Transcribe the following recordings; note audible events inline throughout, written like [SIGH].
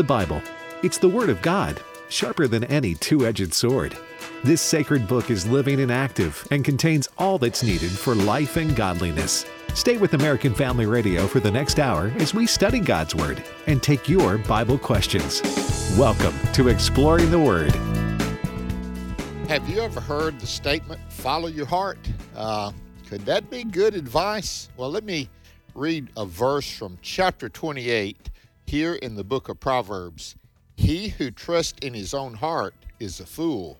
the Bible. It's the Word of God, sharper than any two edged sword. This sacred book is living and active and contains all that's needed for life and godliness. Stay with American Family Radio for the next hour as we study God's Word and take your Bible questions. Welcome to Exploring the Word. Have you ever heard the statement, follow your heart? Uh, could that be good advice? Well, let me read a verse from chapter 28 here in the book of Proverbs. He who trusts in his own heart is a fool.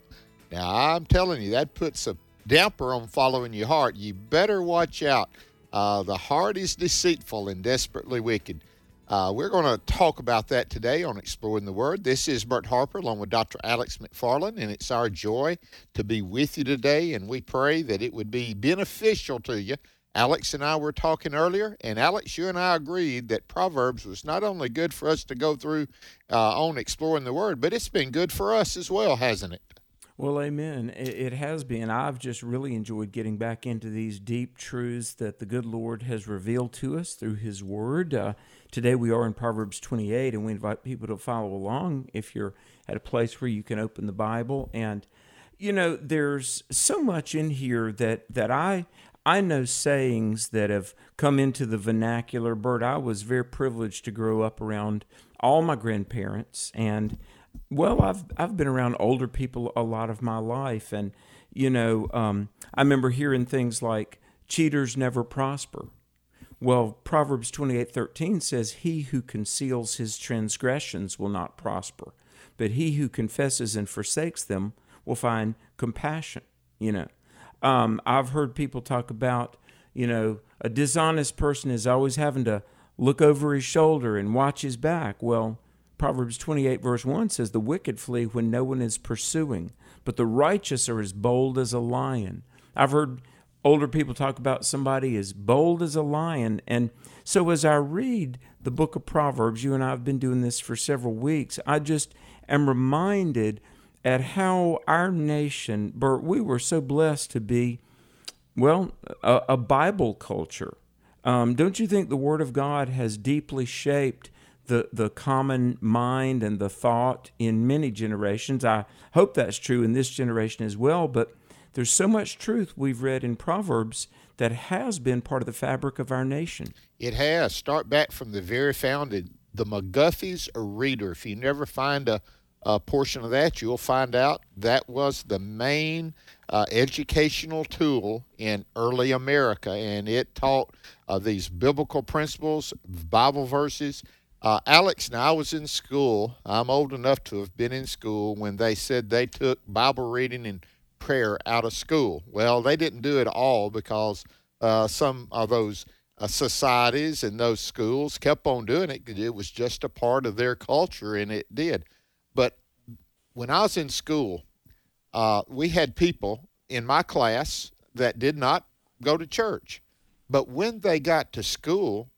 Now, I'm telling you, that puts a damper on following your heart. You better watch out. Uh, the heart is deceitful and desperately wicked. Uh, we're going to talk about that today on Exploring the Word. This is Bert Harper along with Dr. Alex McFarland, and it's our joy to be with you today. And we pray that it would be beneficial to you. Alex and I were talking earlier, and Alex, you and I agreed that Proverbs was not only good for us to go through uh, on Exploring the Word, but it's been good for us as well, hasn't it? Well, amen. It, has been. I've just really enjoyed getting back into these deep truths that the good Lord has revealed to us through His Word. Uh, today we are in Proverbs 28, and we invite people to follow along if you're at a place where you can open the Bible. And, you know, there's so much in here that, that I. I know sayings that have come into the vernacular. Bert, I was very privileged to grow up around all my grandparents, and well, I've I've been around older people a lot of my life, and you know, um, I remember hearing things like "cheaters never prosper." Well, Proverbs twenty eight thirteen says, "He who conceals his transgressions will not prosper, but he who confesses and forsakes them will find compassion." You know, um, I've heard people talk about, you know, a dishonest person is always having to look over his shoulder and watch his back. Well Proverbs 28, verse 1 says, The wicked flee when no one is pursuing, but the righteous are as bold as a lion. I've heard older people talk about somebody as bold as a lion. And so as I read the book of Proverbs, you and I have been doing this for several weeks, I just am reminded at how our nation, Bert, we were so blessed to be, well, a, a Bible culture. Um, don't you think the Word of God has deeply shaped the, the common mind and the thought in many generations. I hope that's true in this generation as well, but there's so much truth we've read in Proverbs that has been part of the fabric of our nation. It has. Start back from the very founded. The McGuffey's a reader. If you never find a, a portion of that, you'll find out that was the main uh, educational tool in early America, and it taught uh, these biblical principles, Bible verses, uh, Alex, now I was in school. I'm old enough to have been in school when they said they took Bible reading and prayer out of school. Well, they didn't do it all because uh, some of those uh, societies and those schools kept on doing it it was just a part of their culture and it did. But when I was in school, uh, we had people in my class that did not go to church. But when they got to school,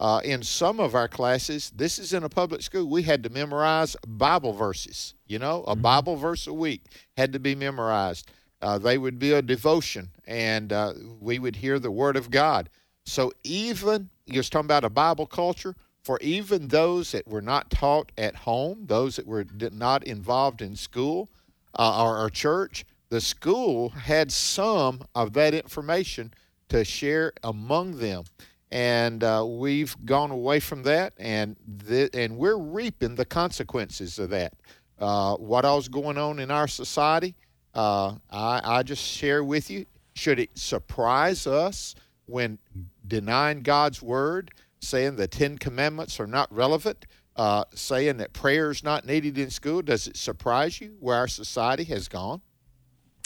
uh, in some of our classes, this is in a public school, we had to memorize Bible verses. You know, a mm-hmm. Bible verse a week had to be memorized. Uh, they would be a devotion, and uh, we would hear the Word of God. So, even you're talking about a Bible culture, for even those that were not taught at home, those that were not involved in school uh, or, church, the school had some of that information to share among them and uh, we've gone away from that, and th- and we're reaping the consequences of that. Uh, what all's going on in our society, uh, I, I just share with you. Should it surprise us when denying God's word, saying the Ten Commandments are not relevant, uh, saying that prayer is not needed in school? Does it surprise you where our society has gone?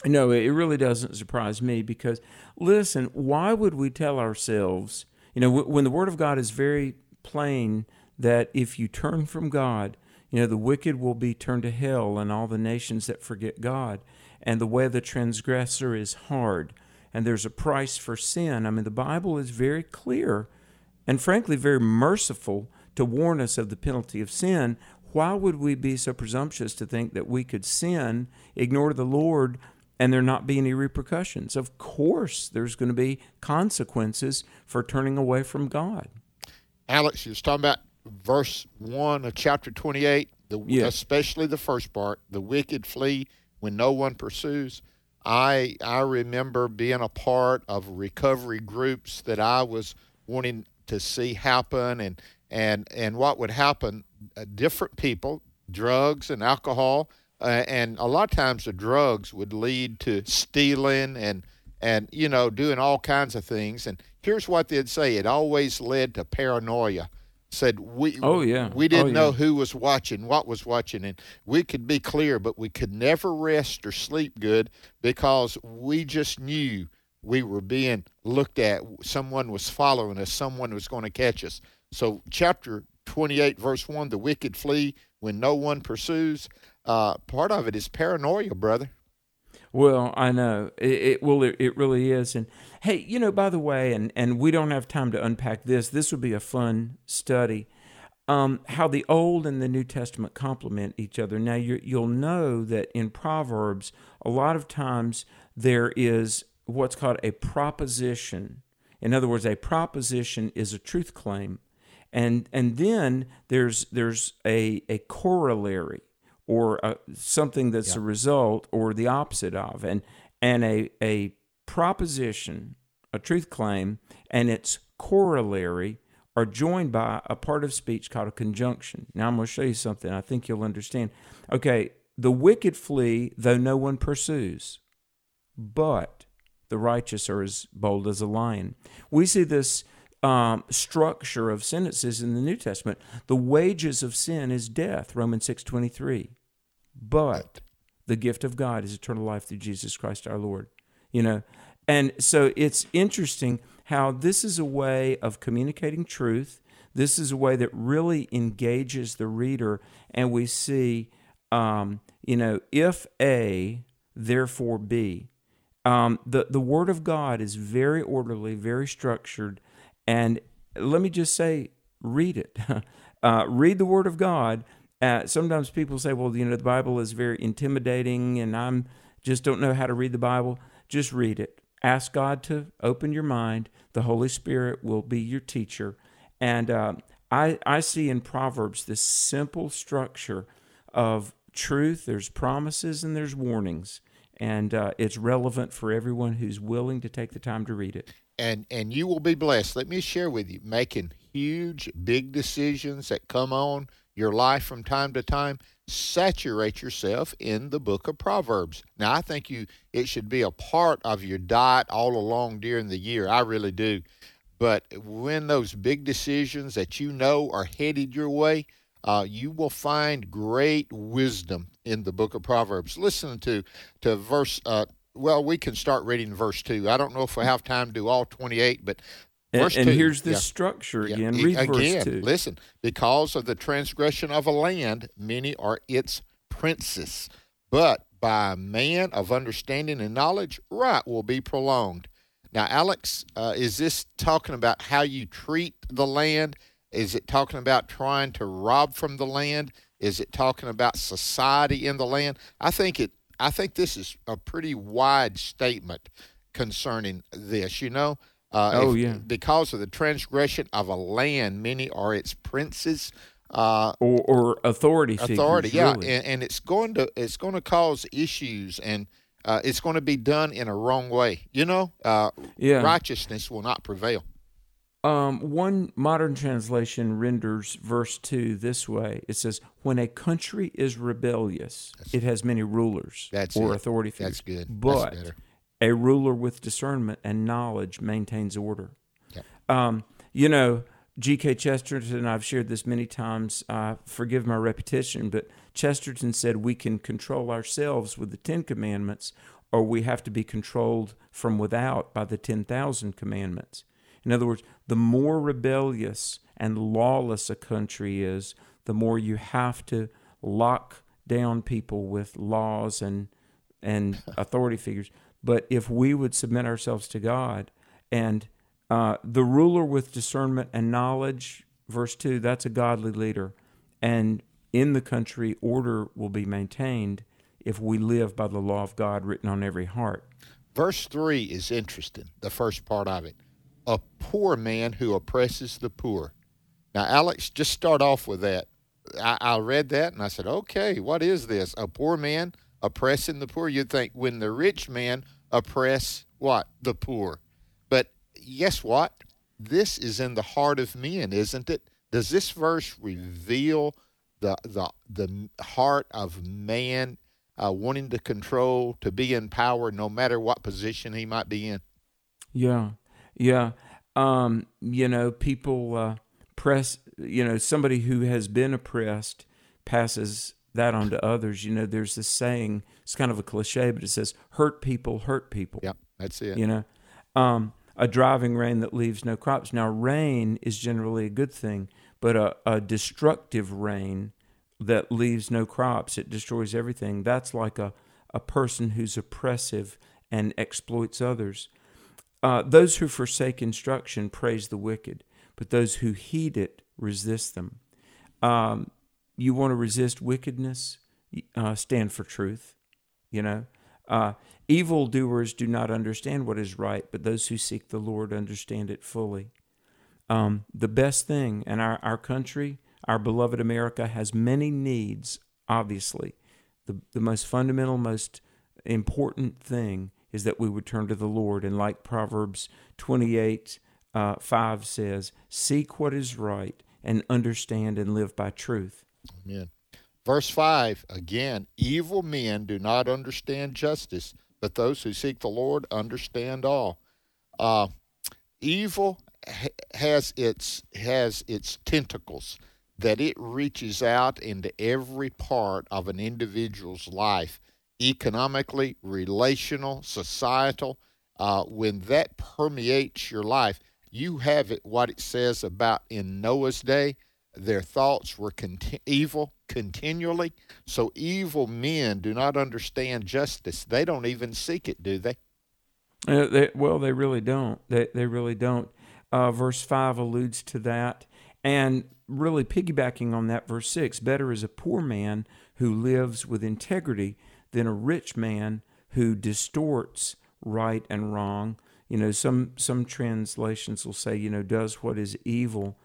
No, it really doesn't surprise me because, listen, why would we tell ourselves? You know, when the Word of God is very plain that if you turn from God, you know, the wicked will be turned to hell and all the nations that forget God. And the way of the transgressor is hard. And there's a price for sin. I mean, the Bible is very clear and frankly very merciful to warn us of the penalty of sin. Why would we be so presumptuous to think that we could sin, ignore the Lord, and there not be any repercussions. Of course, there's going to be consequences for turning away from God. Alex, you was talking about verse 1 of chapter 28, the, Yeah. especially the first part, the wicked flee when no one pursues. I I remember being a part of recovery groups that I was wanting to see happen and and and what would happen uh, different people drugs and alcohol uh, and a lot of times the drugs would lead to stealing and and you know doing all kinds of things and here's what they'd say it always led to paranoia said we Oh, yeah. we didn't Oh, know yeah. who was watching what was watching and we could be clear but we could never rest or sleep good because we just knew we were being looked at someone was following us someone was going to catch us so chapter 28 verse 1 the wicked flee when no one pursues uh, part of it is paranoia brother Well, I know it. it well, it, it really is. And hey, you know, by the way, and and we don't have time to unpack this. This would be a fun study. Um, how the Old and the New Testament complement each other. Now, you you'll know that in Proverbs, a lot of times there is what's called a proposition. In other words, a proposition is a truth claim, and and then there's there's a a corollary or uh something that's a result or the opposite of. And and a a proposition a truth claim and its corollary are joined by a part of speech called a conjunction. Now i'm going to show you something. I think you'll understand. Okay the wicked flee though no one pursues. But the righteous are as bold as a lion. We see this um, structure of sentences in the New Testament. The wages of sin is death, Romans six twenty three, but the gift of God is eternal life through Jesus Christ our Lord. You know, and so it's interesting how this is a way of communicating truth. This is a way that really engages the reader, and we see, um, you know, if A, therefore B. Um, the the Word of God is very orderly, very structured, and let me just say, read it. [LAUGHS] uh, read the Word of God. Uh, sometimes people say, "Well, you know, the Bible is very intimidating, and I'm just don't know how to read the Bible." Just read it. Ask God to open your mind. The Holy Spirit will be your teacher, and uh, I I see in Proverbs this simple structure of truth. There's promises and there's warnings and uh, it's relevant for everyone who's willing to take the time to read it. and and you will be blessed. Let me share with you, making huge, big decisions that come on your life from time to time. Saturate yourself in the book of Proverbs. Now, I think you it should be a part of your diet all along during the year. I really do. But when those big decisions that you know are headed your way, uh, you will find great wisdom in the book of Proverbs. Listen to to verse. Uh, well, we can start reading verse two. I don't know if we have time to do all twenty-eight, but And, verse and here's this yeah. structure again. e- Read again, verse 2. Listen, because of the transgression of a land, many are its princes. But by a man of understanding and knowledge, right will be prolonged. Now, Alex, uh, is this talking about how you treat the land? Is it talking about trying to rob from the land? Is it talking about society in the land? I think it. I think this is a pretty wide statement concerning this. You know, uh, Oh, if- yeah. because of the transgression of a land, many are its princes. Uh, or, or authority figures. yeah, really. and, and it's going to it's going to cause issues, and uh, it's going to be done in a wrong way. You know, uh, Yeah. righteousness will not prevail. Um, one modern translation renders verse 2 this way it says, When a country is rebellious, it has many rulers That's or it. authority figures. That's good. But better. a ruler with discernment and knowledge maintains order. Yeah. Um, you know, G.K. Chesterton, I've shared this many times, uh, forgive my repetition, but Chesterton said we can control ourselves with the Ten Commandments, or we have to be controlled from without by the 10,000 commandments. In other words, the more rebellious and lawless a country is, the more you have to lock down people with laws and and [LAUGHS] authority figures. But if we would submit ourselves to God and uh, the ruler with discernment and knowledge, verse 2, that's a godly leader. And in the country, order will be maintained if we live by the law of God written on every heart. Verse three is interesting. The first part of it: a poor man who oppresses the poor. Now, Alex, just start off with that. I, I read that and I said, okay, what is this? A poor man oppressing the poor? You'd think when the rich man oppress what? The poor. But guess what? This is in the heart of men, isn't it? Does this verse reveal the the the heart of man uh, wanting to control, to be in power, no matter what position he might be in? Yeah, yeah. Um, you know, people uh, press. You know, somebody who has been oppressed passes that on to others. You know, there's this saying. It's kind of a cliche, but it says, "Hurt people, hurt people." Yeah, that's it. You know, um, a driving rain that leaves no crops. Now, rain is generally a good thing, but a, a destructive rain that leaves no crops, it destroys everything. That's like a, a person who's oppressive and exploits others. Uh, those who forsake instruction praise the wicked, but those who heed it resist them. Um, you want to resist wickedness, uh, stand for truth. You know, uh, evildoers do not understand what is right, but those who seek the Lord understand it fully. Um, the best thing in our, our country, our beloved America, has many needs, obviously. The, the most fundamental, most important thing is that we would turn to the Lord. And like Proverbs 28 uh, 5 says, Seek what is right and understand and live by truth. Amen. Verse 5 again, evil men do not understand justice, but those who seek the Lord understand all. Uh, evil ha- has its has its tentacles that it reaches out into every part of an individual's life economically, relational, societal. Uh, when that permeates your life, you have it what it says about in Noah's day. Their thoughts were evil continually. So evil men do not understand justice. They don't even seek it, do they? Uh, they well, they really don't. They, they really don't. Uh, verse 5 alludes to that. And really piggybacking on that, verse 6 better is a poor man who lives with integrity than a rich man who distorts right and wrong. You know, some some translations will say, you know, does what is evil.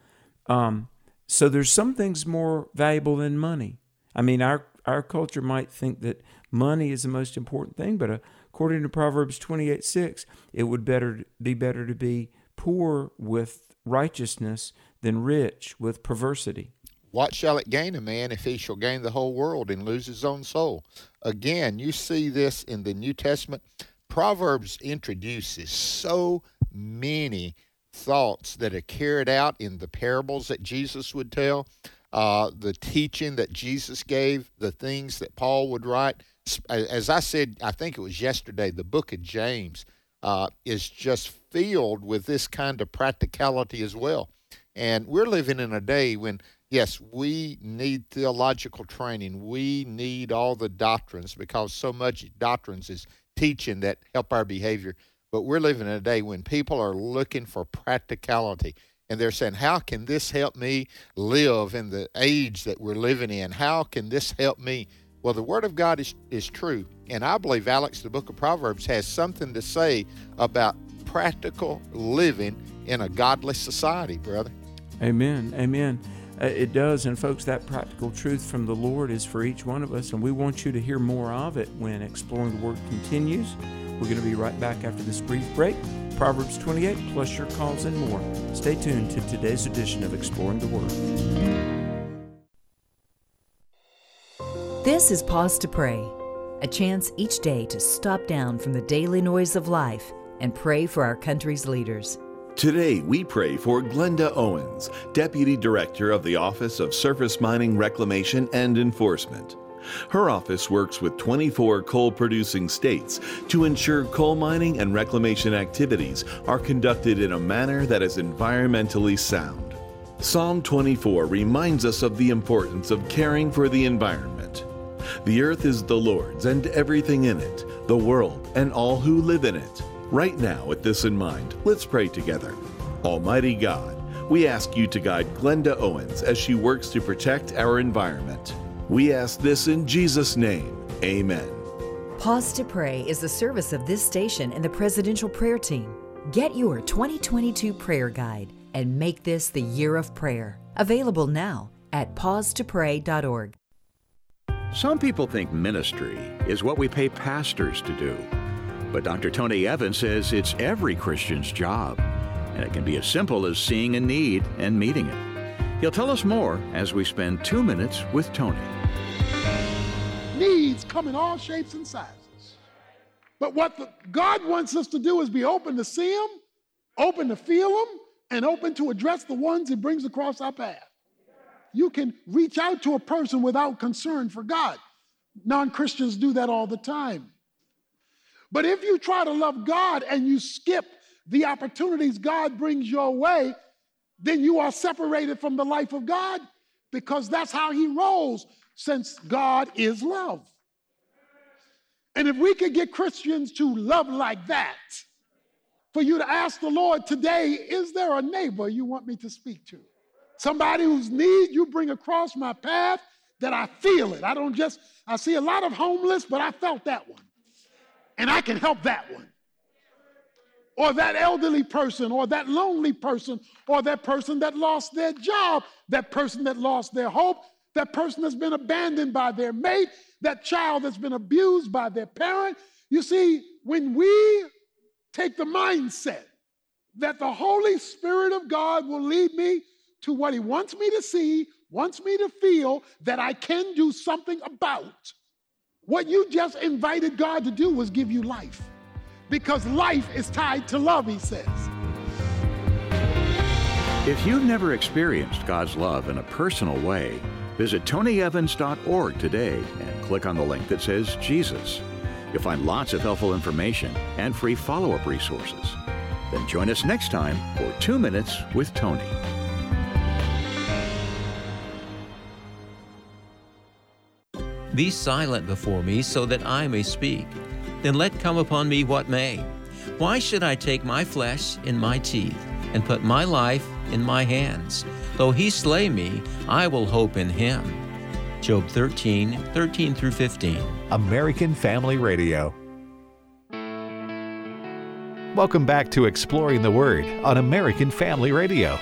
Um, so there's some things more valuable than money. I mean, our our culture might think that money is the most important thing, but according to Proverbs 28 6, it would better be better to be poor with righteousness than rich with perversity. What shall it gain a man if he shall gain the whole world and lose his own soul? Again, you see this in the New Testament. Proverbs introduces so many thoughts that are carried out in the parables that Jesus would tell, uh, the teaching that Jesus gave, the things that Paul would write. As I said, I think it was yesterday, the book of James uh, is just filled with this kind of practicality as well. And we're living in a day when yes, we need theological training. We need all the doctrines because so much doctrines is teaching that help our behavior. But we're living in a day when people are looking for practicality and they're saying, How can this help me live in the age that we're living in? How can this help me? Well, the Word of God is, is true. And I believe, Alex, the book of Proverbs has something to say about practical living in a godly society, brother. Amen. Amen. Uh, it does. And, folks, that practical truth from the Lord is for each one of us. And we want you to hear more of it when Exploring the Word continues. We're going to be right back after this brief break. Proverbs 28, plus your calls and more. Stay tuned to today's edition of Exploring the Word. This is Pause to Pray, a chance each day to stop down from the daily noise of life and pray for our country's leaders. Today, we pray for Glenda Owens, Deputy Director of the Office of Surface Mining Reclamation and Enforcement. Her office works with 24 coal producing states to ensure coal mining and reclamation activities are conducted in a manner that is environmentally sound. Psalm 24 reminds us of the importance of caring for the environment. The earth is the Lord's and everything in it, the world and all who live in it. Right now, with this in mind, let's pray together. Almighty God, we ask you to guide Glenda Owens as she works to protect our environment. We ask this in Jesus' name. Amen. Pause to Pray is the service of this station and the Presidential Prayer Team. Get your 2022 prayer guide and make this the year of prayer. Available now at pausetopray.org. Some people think ministry is what we pay pastors to do. But Dr. Tony Evans says it's every Christian's job, and it can be as simple as seeing a need and meeting it. He'll tell us more as we spend two minutes with Tony. Needs come in all shapes and sizes. But what the, God wants us to do is be open to see them, open to feel them, and open to address the ones He brings across our path. You can reach out to a person without concern for God. Non Christians do that all the time. But if you try to love God and you skip the opportunities God brings your way, then you are separated from the life of God because that's how He rolls, since God is love. And if we could get Christians to love like that, for you to ask the Lord today, is there a neighbor you want me to speak to? Somebody whose need you bring across my path that I feel it. I don't just, I see a lot of homeless, but I felt that one. And I can help that one. Or that elderly person, or that lonely person, or that person that lost their job, that person that lost their hope, that person that's been abandoned by their mate, that child that's been abused by their parent. You see, when we take the mindset that the Holy Spirit of God will lead me to what He wants me to see, wants me to feel that I can do something about. What you just invited God to do was give you life. Because life is tied to love, He says. If you've never experienced God's love in a personal way, visit tonyevans.org today and click on the link that says Jesus. You'll find lots of helpful information and free follow up resources. Then join us next time for Two Minutes with Tony. Be silent before me so that I may speak. Then let come upon me what may. Why should I take my flesh in my teeth and put my life in my hands? Though he slay me, I will hope in him. Job 13, 13 through 15. American Family Radio. Welcome back to Exploring the Word on American Family Radio.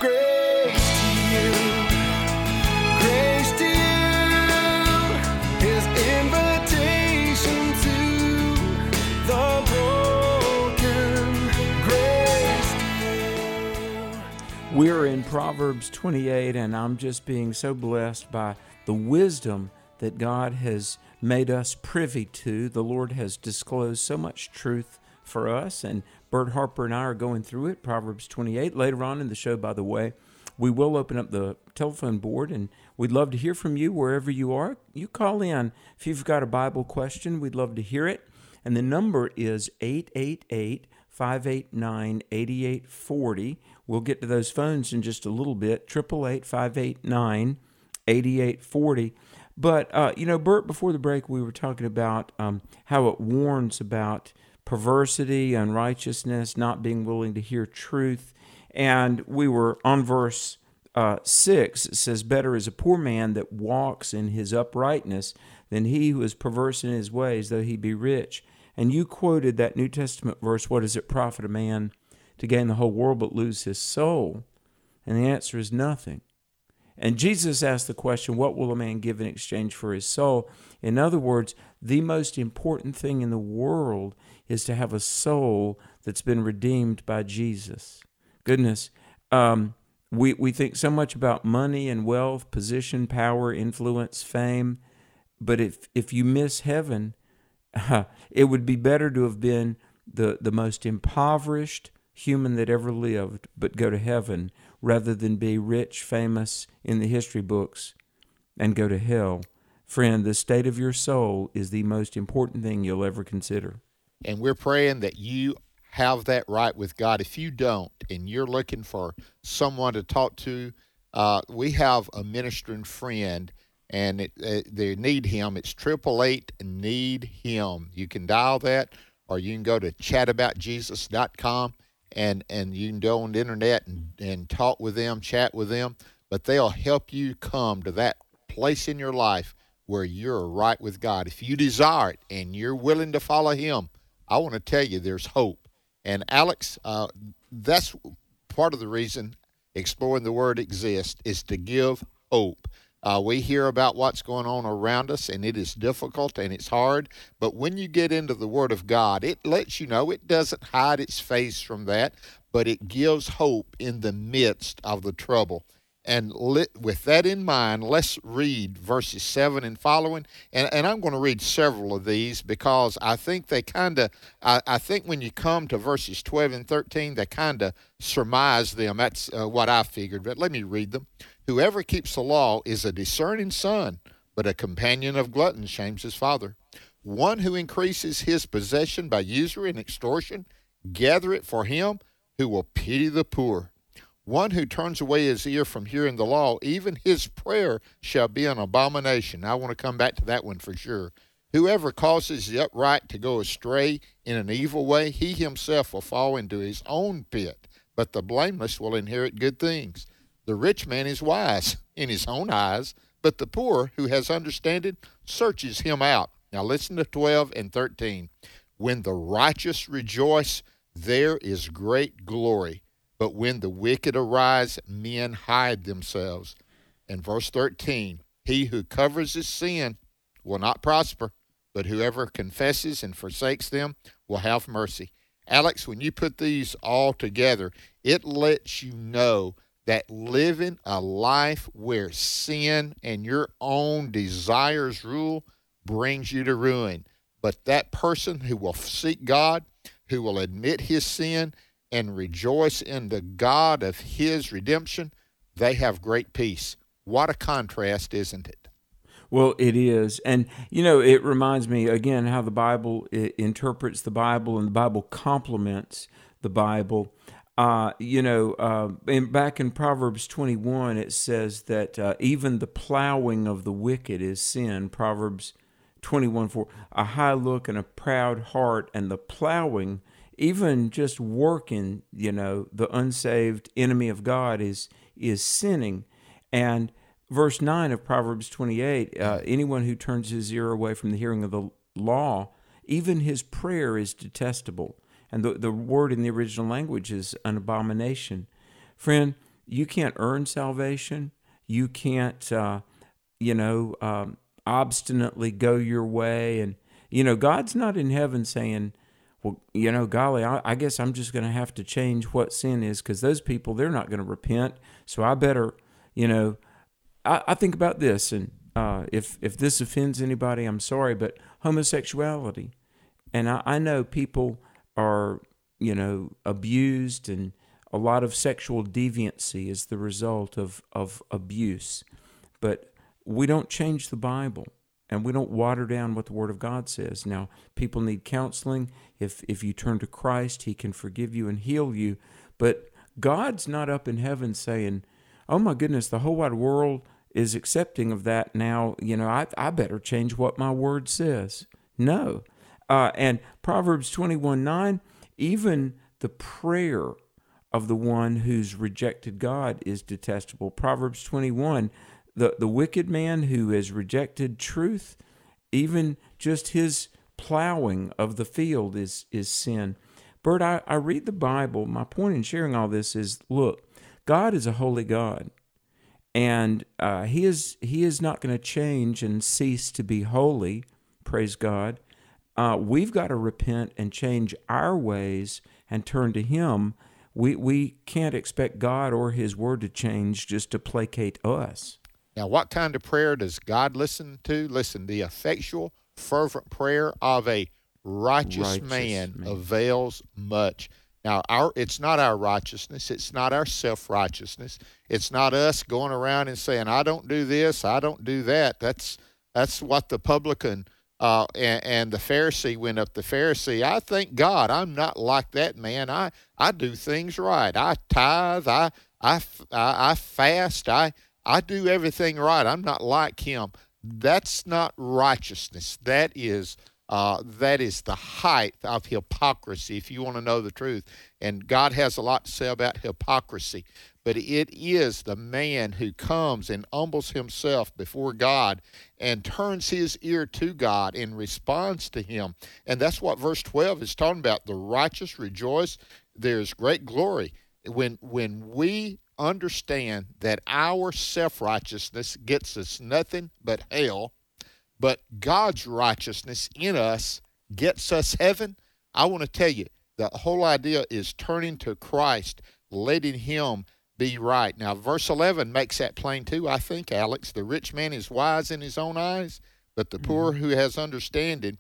We're in Proverbs 28, and I'm just being so blessed by the wisdom that God has made us privy to. The Lord has disclosed so much truth for us, and Bert Harper and I are going through it. Proverbs 28. Later on in the show, by the way, we will open up the telephone board, and we'd love to hear from you wherever you are. You call in if you've got a Bible question, we'd love to hear it. And the number is 888 589 8840. We'll get to those phones in just a little bit. 888 589 8840. But, uh, you know, Bert, before the break, we were talking about um, how it warns about perversity, unrighteousness, not being willing to hear truth. And we were on verse uh, 6. It says, Better is a poor man that walks in his uprightness than he who is perverse in his ways, though he be rich. And you quoted that New Testament verse, What does it profit a man to gain the whole world but lose his soul? And the answer is nothing. And Jesus asked the question, What will a man give in exchange for his soul? In other words, the most important thing in the world is to have a soul that's been redeemed by Jesus. Goodness, um, we, we think so much about money and wealth, position, power, influence, fame, but if, if you miss heaven, [LAUGHS] it would be better to have been the, the most impoverished human that ever lived, but go to heaven rather than be rich, famous in the history books and go to hell. Friend, the state of your soul is the most important thing you'll ever consider. And we're praying that you have that right with God. If you don't, and you're looking for someone to talk to, uh, we have a ministering friend and it, uh, they need him. It's triple eight need him. You can dial that, or you can go to chataboutjesus.com and and you can go on the internet and, and talk with them, chat with them. But they'll help you come to that place in your life where you're right with God. If you desire it and you're willing to follow Him, I want to tell you there's hope. And Alex, uh, that's part of the reason exploring the word exist is to give hope. Uh, we hear about what's going on around us, and it is difficult and it's hard. But when you get into the Word of God, it lets you know it doesn't hide its face from that, but it gives hope in the midst of the trouble. And with that in mind, let's read verses 7 and following. And, and I'm going to read several of these because I think they kind of, I, I, think when you come to verses 12 and 13, they kind of surmise them. That's uh, what I figured. But let me read them. Whoever keeps the law is a discerning son, but a companion of gluttons shames his father. One who increases his possession by usury and extortion, gather it for him who will pity the poor. One who turns away his ear from hearing the law, even his prayer shall be an abomination. I want to come back to that one for sure. Whoever causes the upright to go astray in an evil way, he himself will fall into his own pit, but the blameless will inherit good things. The rich man is wise in his own eyes, but the poor who has understanding searches him out. Now listen to 12 and 13. When the righteous rejoice, there is great glory but when the wicked arise, men hide themselves. And verse 13 He who covers his sin will not prosper, but whoever confesses and forsakes them will have mercy. Alex, when you put these all together, it lets you know that living a life where sin and your own desires rule brings you to ruin. But that person who will seek God, who will admit his sin, and rejoice in the God of his redemption, they have great peace. What a contrast, isn't it? Well, it is. And, you know, it reminds me again how the Bible interprets the Bible and the Bible complements the Bible. Uh, you know, uh, in, back in Proverbs 21, it says that uh, even the plowing of the wicked is sin. Proverbs 21 4. A high look and a proud heart, and the plowing even just working, you know, the unsaved enemy of God is is sinning. And verse 9 of Proverbs 28 uh, anyone who turns his ear away from the hearing of the law, even his prayer is detestable. And the, the word in the original language is an abomination. Friend, you can't earn salvation. You can't, uh, you know, um, obstinately go your way. And, you know, God's not in heaven saying, well, you know, golly, I, I guess I'm just going to have to change what sin is because those people, they're not going to repent. So I better, you know, I, I think about this, and uh, if if this offends anybody, I'm sorry, but homosexuality, and I, I know people are, you know, abused, and a lot of sexual deviancy is the result of of abuse, but we don't change the Bible and we don't water down what the Word of God says. Now, people need counseling. If if you turn to Christ, He can forgive you and heal you. But God's not up in heaven saying, "Oh my goodness, the whole wide world is accepting of that now. You know, I I better change what my Word says." No, uh, and Proverbs twenty one nine, even the prayer of the one who's rejected God is detestable. Proverbs twenty one the, the wicked man who has rejected truth, even just his plowing of the field is, is sin. Bert, I, I read the Bible. My point in sharing all this is look, God is a holy God. And uh, he is he is not going to change and cease to be holy. Praise God. Uh, we've got to repent and change our ways and turn to Him. We we can't expect God or His Word to change just to placate us. Now, what kind of prayer does God listen to? Listen, the effectual, fervent prayer of a righteous, righteous man, man, avails much. Now, our it's not our righteousness, it's not our self righteousness. It's not us going around and saying, "I don't do this, I don't do that." That's that's what the publican uh, and, and, the Pharisee went up. The Pharisee, I thank God, I'm not like that man. I I do things right. I tithe. I I I, I fast. I I do everything right. I'm not like him. That's not righteousness. That is uh, that is the height of hypocrisy, if you want to know the truth. And God has a lot to say about hypocrisy. But it is the man who comes and humbles himself before God and turns his ear to God and responds to him. And that's what verse 12 is talking about. The righteous rejoice. There's great glory. When when we understand that our self righteousness gets us nothing but hell, but God's righteousness in us gets us heaven, I want to tell you the whole idea is turning to Christ, letting Him be right. Now, verse 11 makes that plain too, I think, Alex. The rich man is wise in his own eyes, but the poor who has understanding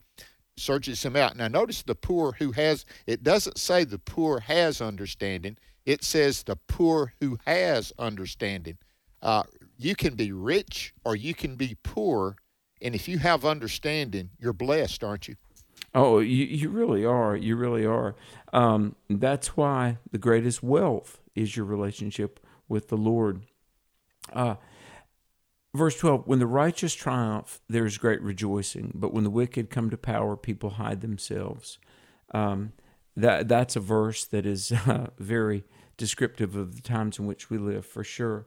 searches him out. Now, notice the poor who has, it doesn't say the poor has understanding, it says the poor who has understanding. Uh, you can be rich or you can be poor, and if you have understanding, you're blessed, aren't you? Oh, you, you really are. You really are. Um, that's why the greatest wealth is your relationship with the Lord. Uh, verse 12 When the righteous triumph, there is great rejoicing, but when the wicked come to power, people hide themselves. Um, that That's a verse that is [LAUGHS] uh, very descriptive of the times in which we live, for sure.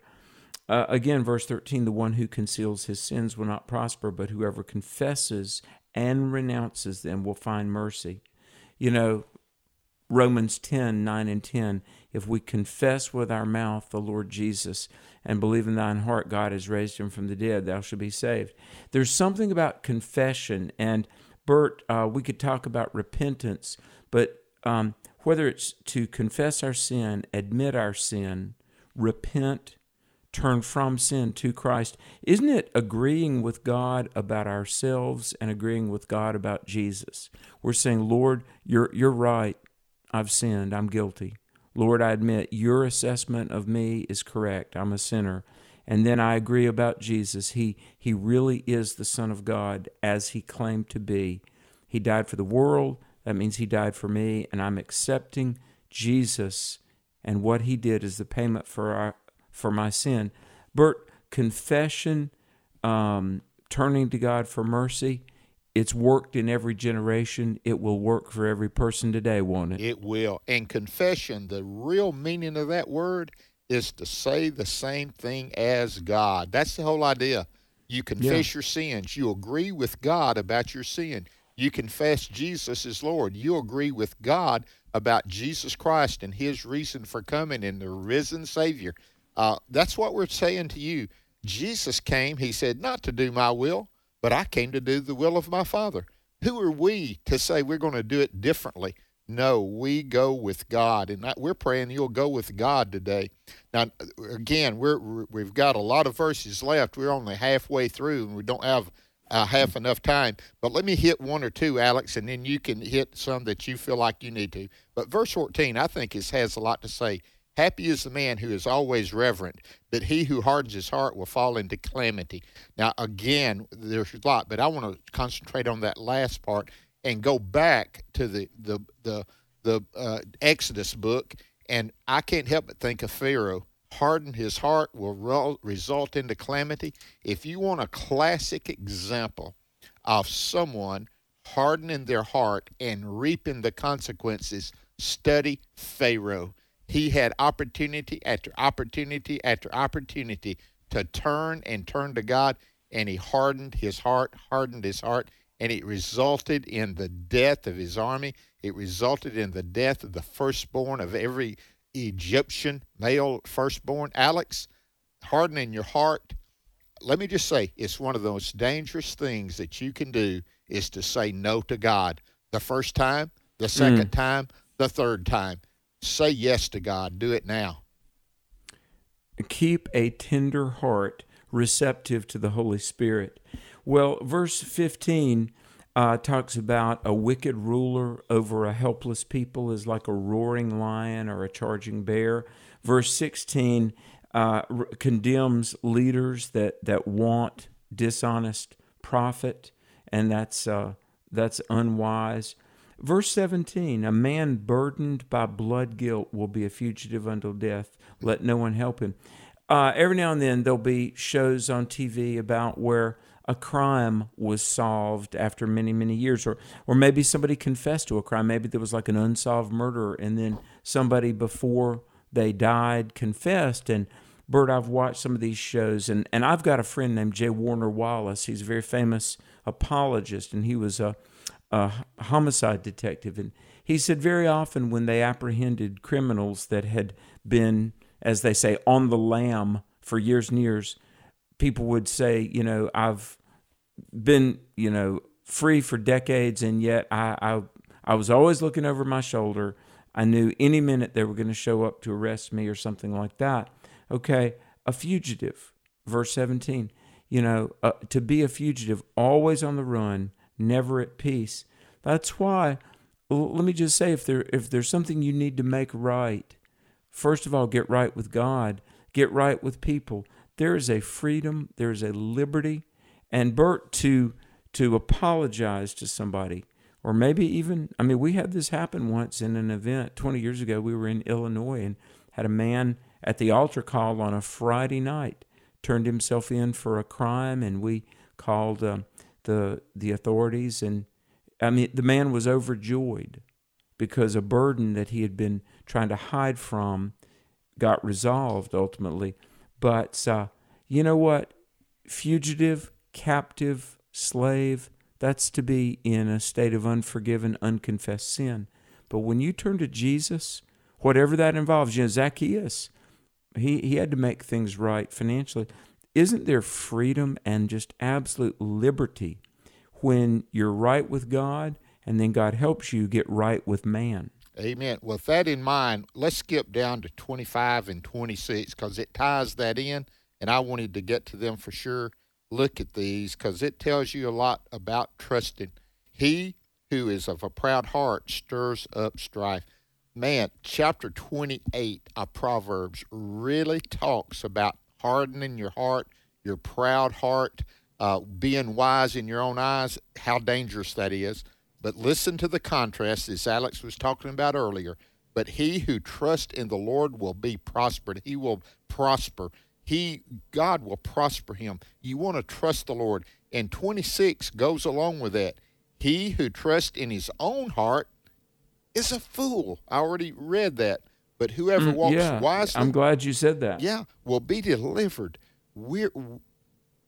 Uh, again, verse 13 the one who conceals his sins will not prosper, but whoever confesses and renounces them will find mercy. You know, Romans 10 9 and 10. If we confess with our mouth the Lord Jesus and believe in thine heart God has raised him from the dead, thou shalt be saved. There's something about confession. And Bert, uh, we could talk about repentance, but um, whether it's to confess our sin, admit our sin, repent, turn from sin to Christ. Isn't it agreeing with God about ourselves and agreeing with God about Jesus? We're saying, Lord, you're, you're right. I've sinned. I'm guilty. Lord, I admit your assessment of me is correct. I'm a sinner. And then I agree about Jesus. He, he really is the Son of God as he claimed to be. He died for the world. That means he died for me. And I'm accepting Jesus and what he did as the payment for our, for my sin. Bert, confession, um, turning to God for mercy, it's worked in every generation. It will work for every person today, won't it? It will. And confession, the real meaning of that word is to say the same thing as God. That's the whole idea. You confess yeah. your sins. You agree with God about your sin. You confess Jesus is Lord. You agree with God about Jesus Christ and his reason for coming and the risen Savior. Uh, that's what we're saying to you. Jesus came, he said, not to do my will, but I came to do the will of my Father. Who are we to say we're going to do it differently? No, we go with God, and we're praying you'll go with God today. Now, again, we're we've got a lot of verses left. We're only halfway through, and we don't have uh, half enough time. But let me hit one or two, Alex, and then you can hit some that you feel like you need to. But verse 14, I think, is, has a lot to say. Happy is the man who is always reverent, but he who hardens his heart will fall into calamity. Now, again, there's a lot, but I want to concentrate on that last part and go back to the the the the uh, Exodus book, and I can't help but think of Pharaoh. Harden his heart will re- result into calamity. If you want a classic example of someone hardening their heart and reaping the consequences, study Pharaoh he had opportunity after opportunity after opportunity to turn and turn to God, and he hardened his heart, hardened his heart, and it resulted in the death of his army. It resulted in the death of the firstborn of every Egyptian male firstborn. Alex, hardening your heart, let me just say, it's one of the most dangerous things that you can do is to say no to God. The first time, the second mm. time, the third time say yes to God. Do it now. Keep a tender heart receptive to the Holy Spirit. Well, verse 15 uh, talks about a wicked ruler over a helpless people is like a roaring lion or a charging bear. Verse 16 uh, condemns leaders that, that want dishonest profit, and that's, uh, that's unwise. Verse 17 A man burdened by blood guilt will be a fugitive until death. Let no one help him. Uh, every now and then there'll be shows on TV about where a crime was solved after many, many years, or, or maybe somebody confessed to a crime. Maybe there was like an unsolved murder, and then somebody before they died confessed. And Bert, I've watched some of these shows, and, and I've got a friend named J. Warner Wallace. He's a very famous apologist, and he was a a homicide detective, and he said very often when they apprehended criminals that had been as they say, on the lam for years and years, people would say, you know, I've been, you know, free for decades, and yet I, I, I was always looking over my shoulder. I knew any minute they were going to show up to arrest me or something like that. Okay, a fugitive, verse 17. You know, uh, to be a fugitive, always on the run, never at peace. That's why. Let me just say, if there if there's something you need to make right, first of all, get right with God, get right with people. There is a freedom, there is a liberty, and Bert to to apologize to somebody, or maybe even I mean, we had this happen once in an event 20 years ago. We were in Illinois and had a man at the altar call on a Friday night turned himself in for a crime, and we called uh, the the authorities. And I mean, the man was overjoyed because a burden that he had been trying to hide from got resolved ultimately. But uh, you know what? Fugitive, captive, slave, that's to be in a state of unforgiven, unconfessed sin. But when you turn to Jesus, whatever that involves, you know, Zacchaeus, he, he had to make things right financially. Isn't there freedom and just absolute liberty when you're right with God and then God helps you get right with man? Amen. With that in mind, let's skip down to 25 and 26 because it ties that in, and I wanted to get to them for sure. Look at these because it tells you a lot about trusting. He who is of a proud heart stirs up strife man, chapter 28 of Proverbs really talks about hardening your heart, your proud heart, uh, being wise in your own eyes, how dangerous that is. But listen to the contrast, as Alex was talking about earlier. But he who trusts in the Lord will be prospered. He will prosper. He, God will prosper him. You want to trust the Lord. And 26 goes along with that. He who trusts in his own heart is a fool. I already read that. But whoever mm, walks yeah, wisely, I'm glad you said that. Yeah, will be delivered. We're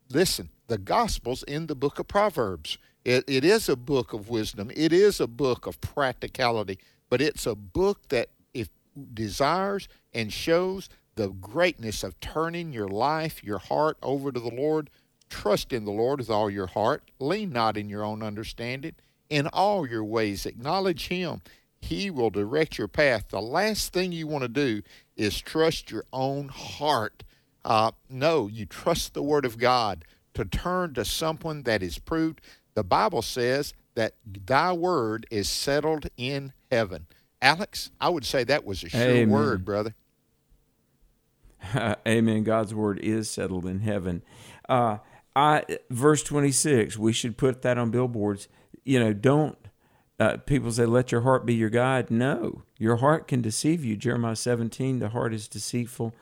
listen. The Gospels in the book of Proverbs. It, it is a book of wisdom. It is a book of practicality. But it's a book that if desires and shows the greatness of turning your life, your heart over to the Lord. Trust in the Lord with all your heart. Lean not in your own understanding. In all your ways, acknowledge Him, he will direct your path. The last thing you want to do is trust your own heart. Uh, no, you trust the Word of God to turn to someone that is proved. The Bible says that thy word is settled in heaven. Alex, I would say that was a sure Amen. word, brother. [LAUGHS] Amen. God's word is settled in heaven. Uh, I verse twenty six. We should put that on billboards. You know, don't uh, people say, let your heart be your guide. No, your heart can deceive you. Jeremiah 17, the heart is deceitful.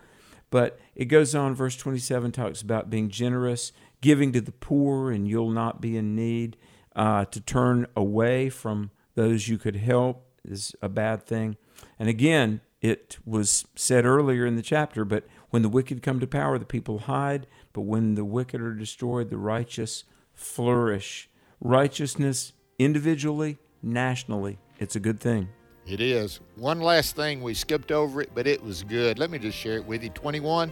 But it goes on, verse 27 talks about being generous, giving to the poor, and you'll not be in need. Uh, to turn away from those you could help is a bad thing. And again, it was said earlier in the chapter, but when the wicked come to power, the people hide. But when the wicked are destroyed, the righteous flourish. Righteousness individually nationally. It's a good thing. It is. One last thing, we skipped over it, but it was good. Let me just share it with you. 21,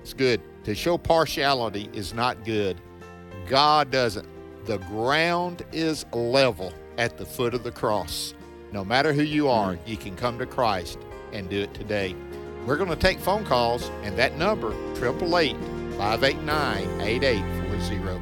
it's good. To show partiality is not good. God doesn't. The ground is level at the foot of the cross. No matter who you are, hmm. you can come to Christ and do it today. We're going to take phone calls, and that number, 888 589 8840.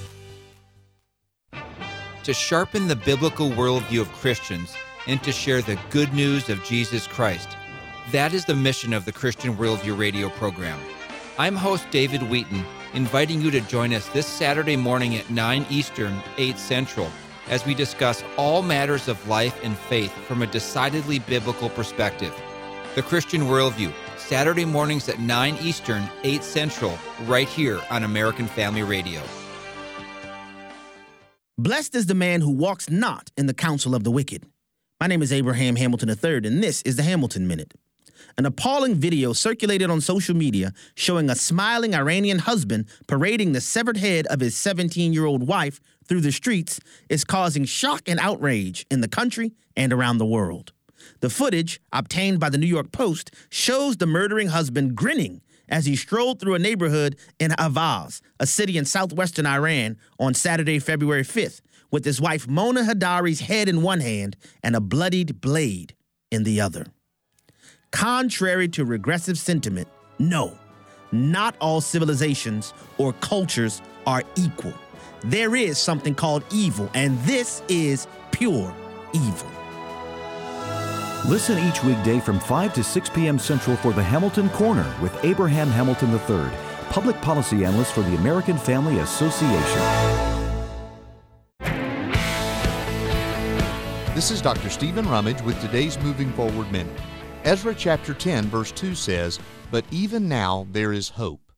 to sharpen the biblical worldview of Christians and to share the good news of Jesus Christ. That is the mission of the Christian Worldview radio program. I'm host David Wheaton, inviting you to join us this Saturday morning at 9 Eastern, 8 Central, as we discuss all matters of life and faith from a decidedly biblical perspective. The Christian Worldview Saturday mornings at 9 Eastern, 8 Central, right here on American Family Radio. Blessed is the man who walks not in the counsel of the wicked. My name is Abraham Hamilton III, and this is the Hamilton Minute. An appalling video circulated on social media showing a smiling Iranian husband parading the severed head of his 17 year old wife through the streets is causing shock and outrage in the country and around the world. The footage, obtained by the New York Post, shows the murdering husband grinning as he strolled through a neighborhood in Ahvaz, a city in southwestern Iran, on Saturday, February 5th, with his wife Mona Heydari's head in one hand and a bloodied blade in the other. Contrary to regressive sentiment, no, not all civilizations or cultures are equal. There is something called evil, and this is pure evil. Listen each weekday from 5 to 6 p.m. Central for the Hamilton Corner with Abraham Hamilton III, public policy analyst for the American Family Association. This is Dr. Stephen Rummage with today's Moving Forward Minute. Ezra chapter 10, verse 2 says, But even now there is hope.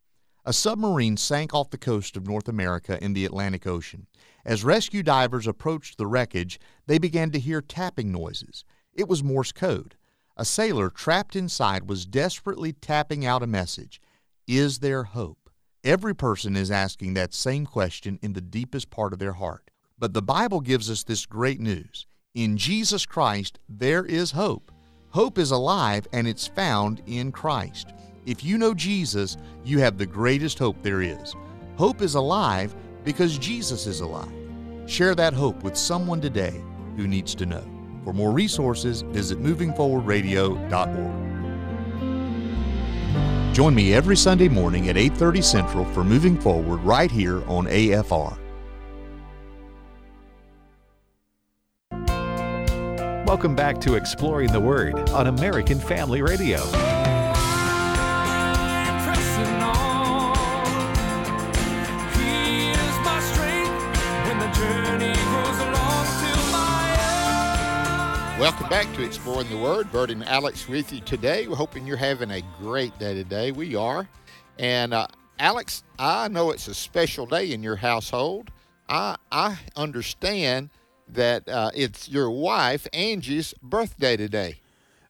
A submarine sank off the coast of North America in the Atlantic Ocean. As rescue divers approached the wreckage, they began to hear tapping noises. It was Morse code. A sailor trapped inside was desperately tapping out a message Is there hope? Every person is asking that same question in the deepest part of their heart. But the Bible gives us this great news. In Jesus Christ, there is hope. Hope is alive and it's found in Christ. If you know Jesus, you have the greatest hope there is. Hope is alive because Jesus is alive. Share that hope with someone today who needs to know. For more resources, visit movingforwardradio.org. Join me every Sunday morning at 8:30 Central for Moving Forward right here on AFR. Welcome back to Exploring the Word on American Family Radio. Welcome back to Exploring the Word. Bert and Alex with you today. We're hoping you're having a great day today. We are. And uh, Alex, I know it's a special day in your household. I I understand that uh, it's your wife Angie's birthday today.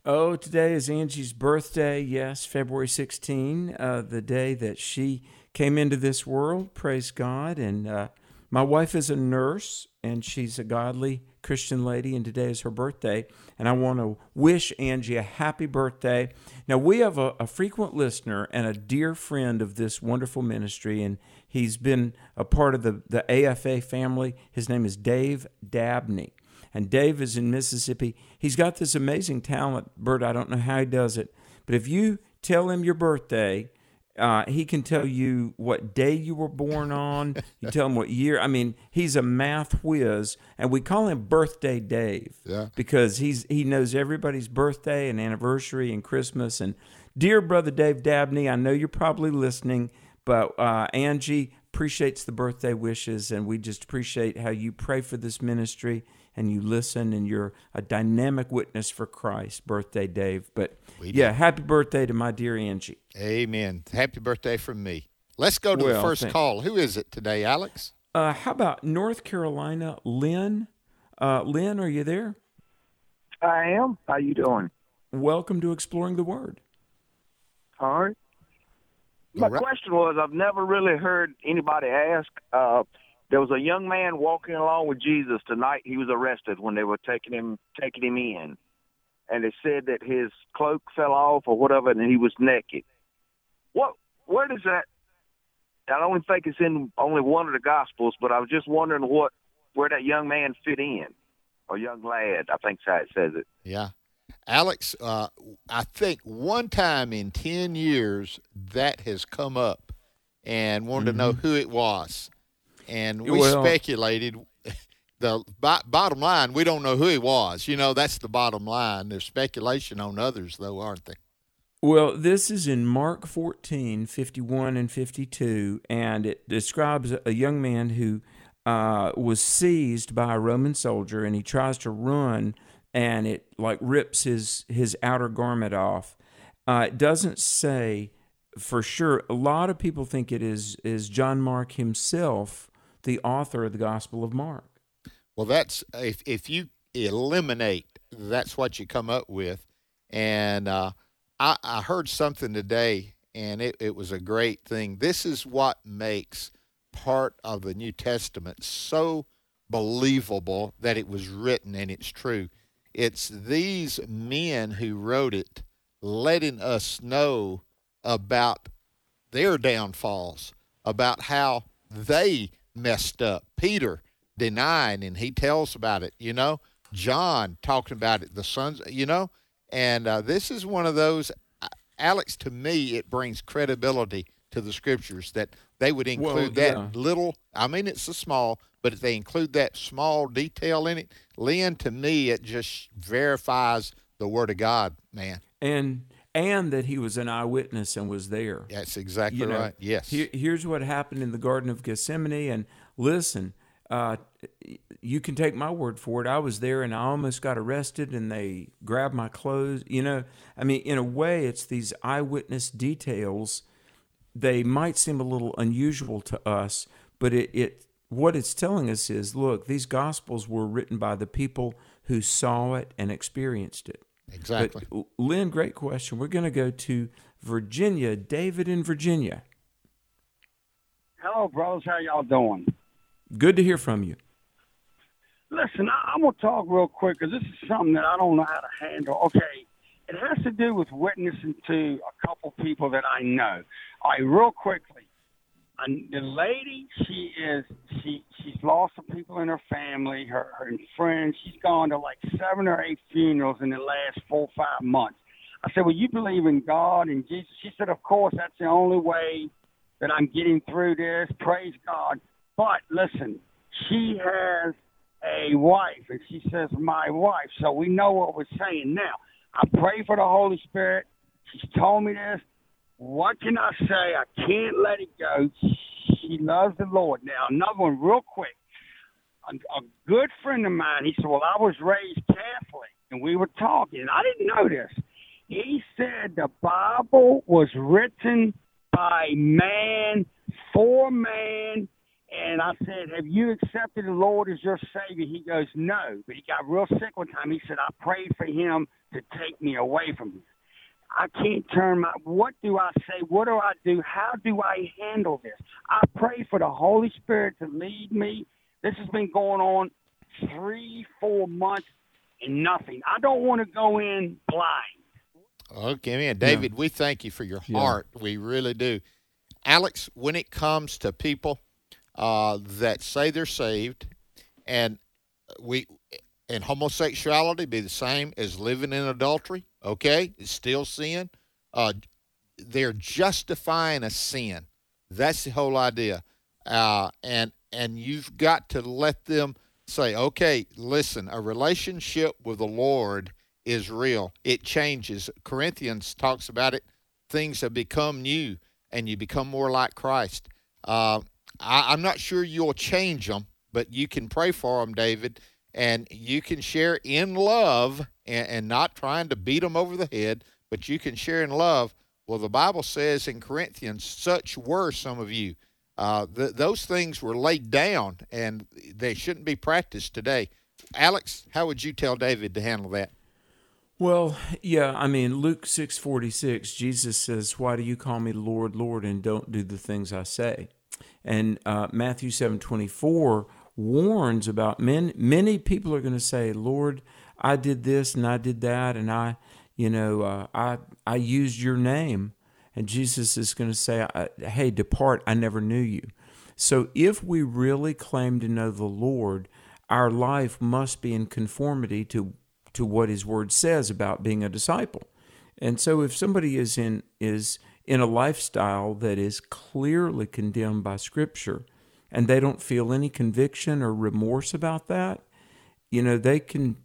Oh, today is Angie's birthday. Yes, February 16, uh, the day that she came into this world. Praise God. And uh, my wife is a nurse, and she's a godly Christian lady, and today is her birthday. And I want to wish Angie a happy birthday. Now, we have a, a, frequent listener and a dear friend of this wonderful ministry, and he's been a part of the, the AFA family. His name is Dave Dabney. And Dave is in Mississippi. He's got this amazing talent, Bert. I don't know how he does it, but if you tell him your birthday, uh, he can tell you what day you were born on. You tell him what year. I mean, he's a math whiz, and we call him Birthday Dave. Yeah. Because he's he knows everybody's birthday and anniversary and Christmas. And dear brother Dave Dabney, I know you're probably listening, but uh, Angie appreciates the birthday wishes, and we just appreciate how you pray for this ministry and you listen and you're a dynamic witness for Christ. Birthday, Dave. But yeah, happy birthday to my dear Angie. Amen. Happy birthday from me. Let's go to well, the first call. Who is it today, Alex? Uh, how about North Carolina, Lynn? Uh, Lynn, are you there? I am. How you doing? Welcome to Exploring the Word. All right. My right. question was: I've never really heard anybody ask. Uh, there was a young man walking along with Jesus tonight. He was arrested when they were taking him taking him in, and they said that his cloak fell off or whatever, and he was naked. What? Where does that? I don't think it's in only one of the Gospels, but I was just wondering what where that young man fit in, or young lad. I think how it says it. Yeah. Alex, uh, I think one time in 10 years that has come up and wanted mm-hmm. to know mm-hmm. who it was and we well, speculated. [LAUGHS] The bottom line, we don't know who he was. You know, that's the bottom line. There's speculation on others, though, aren't there? Well, this is in Mark 14, 51 and 52, and it describes a young man who uh, was seized by a Roman soldier, and he tries to run, and it like rips his his outer garment off, Uh, it doesn't say for sure. A lot of people think it is is John Mark himself, the author of the Gospel of Mark. Well, that's if if you eliminate, that's what you come up with. And uh, I, I heard something today, and it, it was a great thing. This is what makes part of the New Testament so believable that it was written and it's true. It's these men who wrote it letting us know about their downfalls, about how they messed up. Peter denying, and he tells about it, you know. John talking about it, the sons, you know. And uh, this is one of those, uh, Alex, to me, it brings credibility to the scriptures that they would include Well, that yeah. little, I mean, it's a small, but if they include that small detail in it, Lynn, to me, it just verifies the Word of God, man. and and that he was an eyewitness and was there. That's exactly You know, right. Yes. Here, here's what happened in the Garden of Gethsemane, and listen, uh, you can take my word for it. I was there, and I almost got arrested, and they grabbed my clothes. You know, I mean, in a way, it's these eyewitness details. They might seem a little unusual to us, but it, it what it's telling us is, look, these gospels were written by the people who saw it and experienced it. Exactly. But, Lynn, great question. We're going to go to Virginia. David in Virginia. Hello, brothers. How y'all doing? Good to hear from you. Listen, I, I'm gonna talk real quick because this is something that I don't know how to handle. Okay, it has to do with witnessing to a couple people that I know. All right, real quickly, and the lady, she is she she's lost some people in her family, her her friends. She's gone to like seven or eight funerals in the last four or five months. I said, "Well, you believe in God and Jesus?" She said, "Of course, that's the only way that I'm getting through this. Praise God." But listen, she has a wife, and she says, "My wife." So we know what we're saying now. I pray for the Holy Spirit. She's told me this. What can I say? I can't let it go. She loves the Lord. Now, another one, real quick. A, a good friend of mine, he said, Well, I was raised Catholic, and we were talking, and I didn't know this. He said the Bible was written by man, for man, and I said, Have you accepted the Lord as your Savior? He goes, No. But he got real sick one time. He said, I prayed for him to take me away from this. I can't turn my. What do I say? What do I do? How do I handle this? I pray for the Holy Spirit to lead me. This has been going on three, four months and nothing. I don't want to go in blind. Okay, man. David, we thank you for your heart. We really do. Alex, when it comes to people uh, that say they're saved, and we and homosexuality be the same as living in adultery, okay? It's still sin. Uh, they're justifying a sin. That's the whole idea. Uh, and and you've got to let them say, okay, listen, a relationship with the Lord is real. It changes. Corinthians talks about it. Things have become new, and you become more like Christ. Uh, I, I'm not sure you'll change them, but you can pray for them, David, and you can share in love and, and not trying to beat them over the head, but you can share in love. Well, the Bible says in Corinthians, such were some of you. Uh, th- those things were laid down, and they shouldn't be practiced today. Alex, how would you tell David to handle that? Well, yeah, I mean Luke six forty six, Jesus says, "Why do you call me Lord, Lord, and don't do the things I say?" And uh, Matthew seven twenty four warns about men. Many people are going to say, "Lord, I did this and I did that, and I, you know, uh, I I used your name," and Jesus is going to say, "Hey, depart! I never knew you." So, if we really claim to know the Lord, our life must be in conformity to to what his word says about being a disciple. And so if somebody is in is in a lifestyle that is clearly condemned by scripture and they don't feel any conviction or remorse about that, you know, they can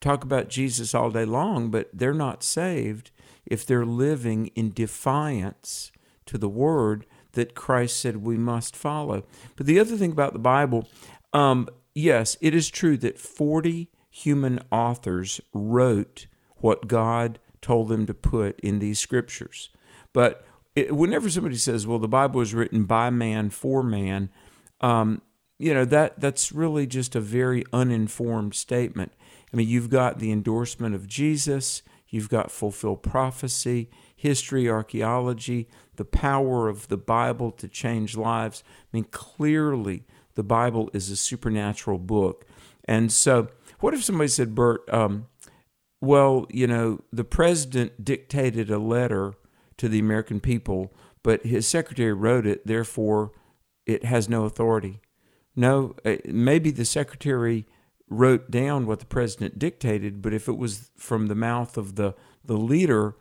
talk about Jesus all day long, but they're not saved if they're living in defiance to the word that Christ said we must follow. But the other thing about the Bible, um, yes, it is true that 40 human authors wrote what God told them to put in these scriptures. But it, whenever somebody says, "Well, the Bible was written by man for man," um, you know that that's really just a very uninformed statement. I mean, you've got the endorsement of Jesus, you've got fulfilled prophecy, history, archaeology, the power of the Bible to change lives. I mean, clearly, the Bible is a supernatural book. And so, what if somebody said, Bert, um, well, you know, the president dictated a letter to the American people, but his secretary wrote it, therefore it has no authority. No, uh, maybe the secretary wrote down what the president dictated, but if it was from the mouth of the, the leader,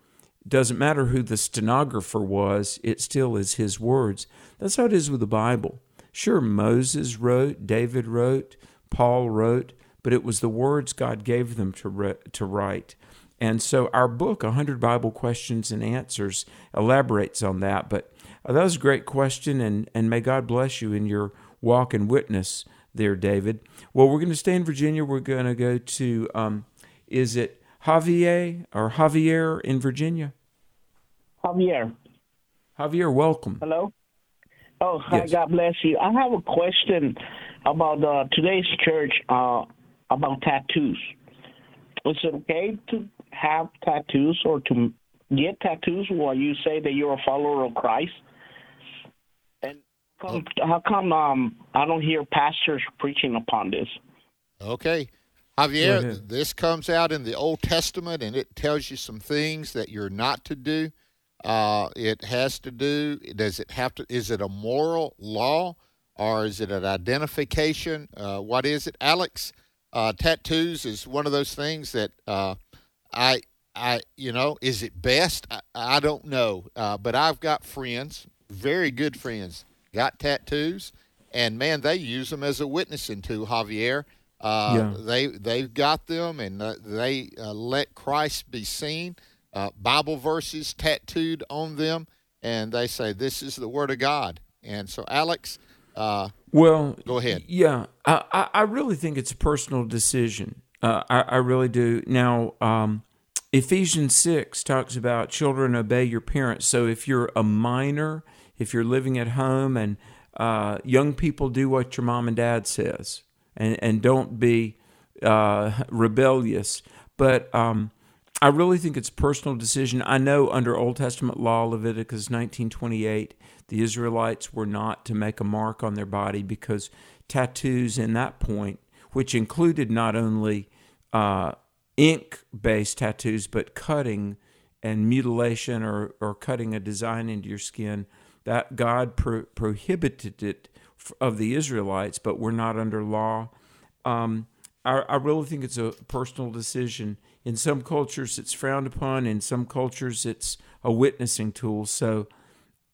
doesn't matter who the stenographer was, it still is his words. That's how it is with the Bible. Sure, Moses wrote, David wrote, Paul wrote, but it was the words God gave them to, re- to write. And so our book, 100 Bible Questions and Answers, elaborates on that. But uh, that was a great question, and, and may God bless you in your walk and witness there, David. Well, we're going to stay in Virginia. We're going to go to, um, is it Javier or Javier in Virginia? Javier. Javier, welcome. Hello. Oh, hi. Yes. God bless you. I have a question about uh, today's church uh, about tattoos. Is it okay to have tattoos or to get tattoos while you say that you're a follower of Christ? And come, how come um, I don't hear pastors preaching upon this? Okay. Javier, this comes out in the Old Testament and it tells you some things that you're not to do. Uh, it has to do, does it have to, is it a moral law or is it an identification? Uh, what is it? Alex, uh, tattoos is one of those things that uh, I, I, you know, is it best? I, I don't know. Uh, but I've got friends, very good friends, got tattoos, and man, they use them as a witnessing tool, Javier. Uh, Yeah. They they've got them, and uh, they uh, let Christ be seen. Uh, Bible verses tattooed on them, and they say this is the Word of God. And so, Alex, uh, Well, go ahead. Yeah, I, I I really think it's a personal decision. Uh, I, I really do. Now, um, Ephesians 6 talks about children obey your parents. So if you're a minor, if you're living at home, and uh, young people do what your mom and dad says, and, and don't be uh, rebellious. But um, I really think it's personal decision. I know under Old Testament law, Leviticus 1928, the Israelites were not to make a mark on their body because tattoos in that point, which included not only uh, ink based tattoos, but cutting and mutilation or, or cutting a design into your skin, that God pro- prohibited it of the Israelites, but we're not under law. Um, I, I really think it's a personal decision. In some cultures, it's frowned upon. In some cultures, it's a witnessing tool. So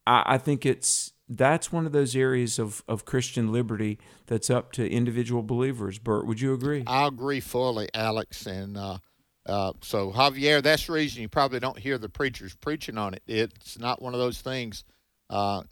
I, I think it's that's one of those areas of, of Christian liberty that's up to individual believers. Bert, would you agree? I agree fully, Alex. And uh, uh, so, Javier, that's the reason you probably don't hear the preachers preaching on it. It's not one of those things. Uh,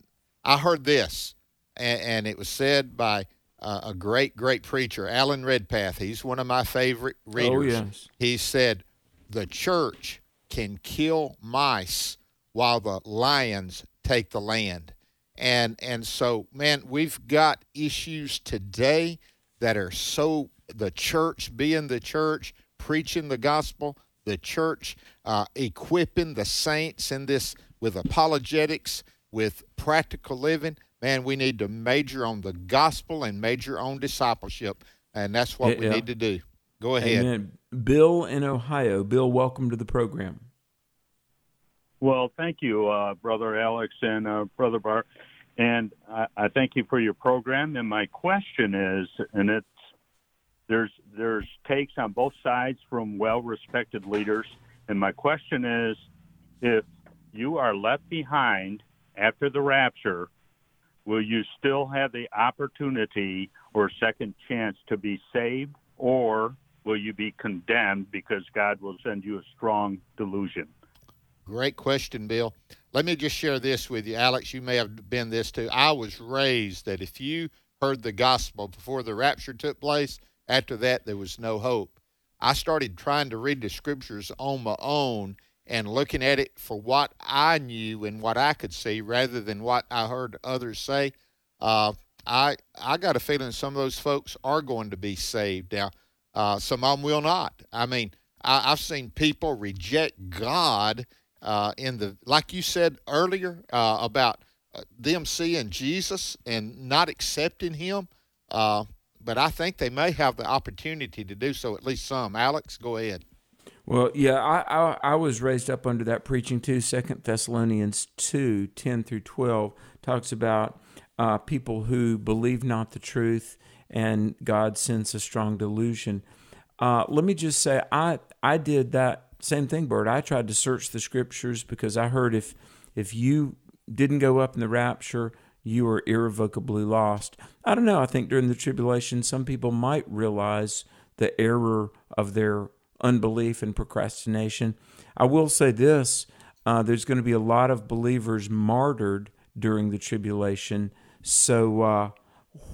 I heard this, and, and it was said by uh, a great, great preacher, Alan Redpath. He's one of my favorite readers. Oh, yes. He said, The church can kill mice while the lions take the land. And and so, man, we've got issues today that are so the church being the church, preaching the gospel, the church uh, equipping the saints in this with apologetics, with practical living. Man, we need to major on the gospel and major on discipleship, and that's what we Yeah. need to do. Go ahead. Amen. Bill in Ohio. Bill, welcome to the program. Well, thank you, uh, Brother Alex and uh, Brother Bart. And I, I thank you for your program. And my question is, and it's there's there's takes on both sides from well-respected leaders. And my question is, if you are left behind after the rapture, will you still have the opportunity or second chance to be saved, or will you be condemned because God will send you a strong delusion? Great question, Bill. Let me just share this with you, Alex. You may have been this too. I was raised that if you heard the gospel before the rapture took place, after that there was no hope. I started trying to read the scriptures on my own, and looking at it for what I knew and what I could see rather than what I heard others say, uh, I I got a feeling some of those folks are going to be saved. Now, uh, some of them will not. I mean, I, have seen people reject God uh, in the like you said earlier uh, about uh, them seeing Jesus and not accepting Him. Uh, but I think they may have the opportunity to do so. At least some. Alex, go ahead. Well, yeah, I, I, I was raised up under that preaching too. Second Thessalonians 2, 10 through 12 talks about uh, people who believe not the truth and God sends a strong delusion. Uh, let me just say, I, I did that same thing, Bert. I tried to search the scriptures because I heard if, if you didn't go up in the rapture, you are irrevocably lost. I don't know. I think during the tribulation, some people might realize the error of their unbelief and procrastination. I will say this uh, there's going to be a lot of believers martyred during the tribulation. So, uh,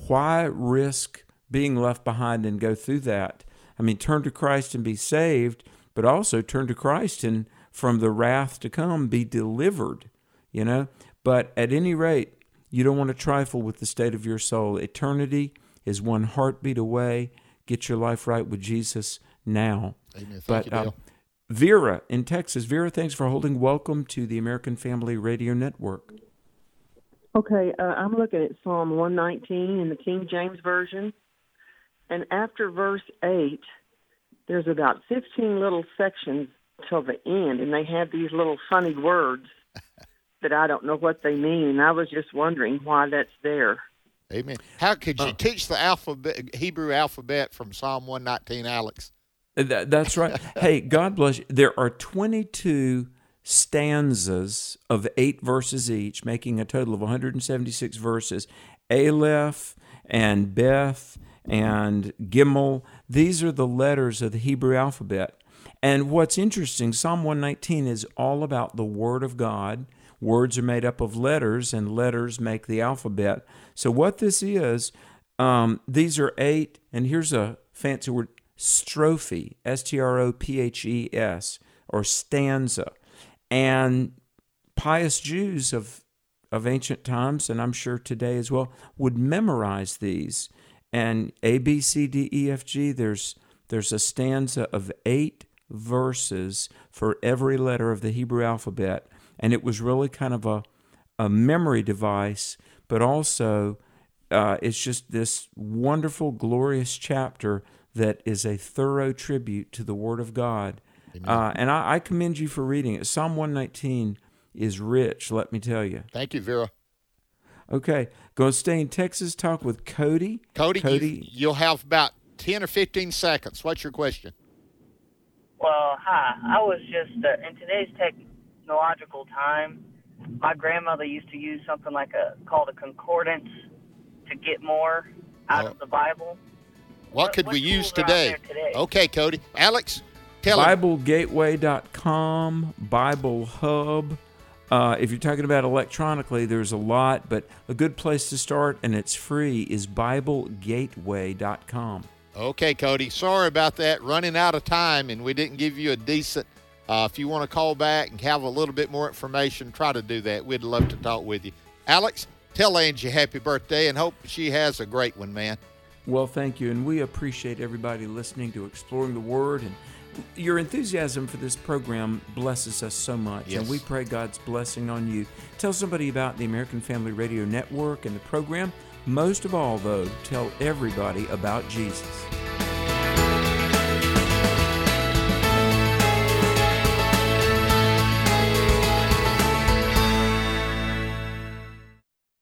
why risk being left behind and go through that? I mean, turn to Christ and be saved, but also turn to Christ and from the wrath to come be delivered, you know? But at any rate, you don't want to trifle with the state of your soul. Eternity is one heartbeat away. Get your life right with Jesus now. Amen. Thank but, you, uh, Vera in Texas. Vera, thanks for holding. Welcome to the American Family Radio Network. Okay, uh, I'm looking at Psalm 119 in the King James Version. And after verse 8, there's about 15 little sections till the end, and they have these little funny words [LAUGHS] that I don't know what they mean. I was just wondering why that's there. Amen. How could you uh, teach the alphabet, Hebrew alphabet from Psalm 119, Alex? That, that's right. [LAUGHS] hey, God bless you. There are 22 stanzas of eight verses each, making a total of 176 verses. Aleph and Beth and Gimel, these are the letters of the Hebrew alphabet. And what's interesting, Psalm 119 is all about the Word of God. Words are made up of letters, and letters make the alphabet. So, what this is, um, these are eight, and here's a fancy word strophe, S T R O P H E S, or stanza. And pious Jews of, of ancient times, and I'm sure today as well, would memorize these. And A, B, C, D, E, F, G, there's, there's a stanza of eight verses for every letter of the Hebrew alphabet. And it was really kind of a, a memory device, but also uh, it's just this wonderful, glorious chapter that is a thorough tribute to the Word of God. Uh, and I, I, commend you for reading it. Psalm 119 is rich, let me tell you. Thank you, Vera. Okay, going to stay in Texas, talk with Cody. Cody, Cody. You, will have about 10 or 15 seconds. What's your question? Well, hi. I was just, uh, in today's technological time, my grandmother used to use something like a called a concordance to get more out of the Bible. What, what could we use today? today? Okay, Cody. Alex, tell us BibleGateway.com, Bible Hub. Uh, if you're talking about electronically, there's a lot, but a good place to start, and it's free, is BibleGateway.com. Okay, Cody. Sorry about that. Running out of time, and we didn't give you a decent. Uh, if you want to call back and have a little bit more information, try to do that. We'd love to talk with you. Alex, tell Angie happy birthday and hope she has a great one, man. Well, thank you. And we appreciate everybody listening to Exploring the Word. And your enthusiasm for this program blesses us so much. Yes. And we pray God's blessing on you. Tell somebody about the American Family Radio Network and the program. Most of all, though, tell everybody about Jesus.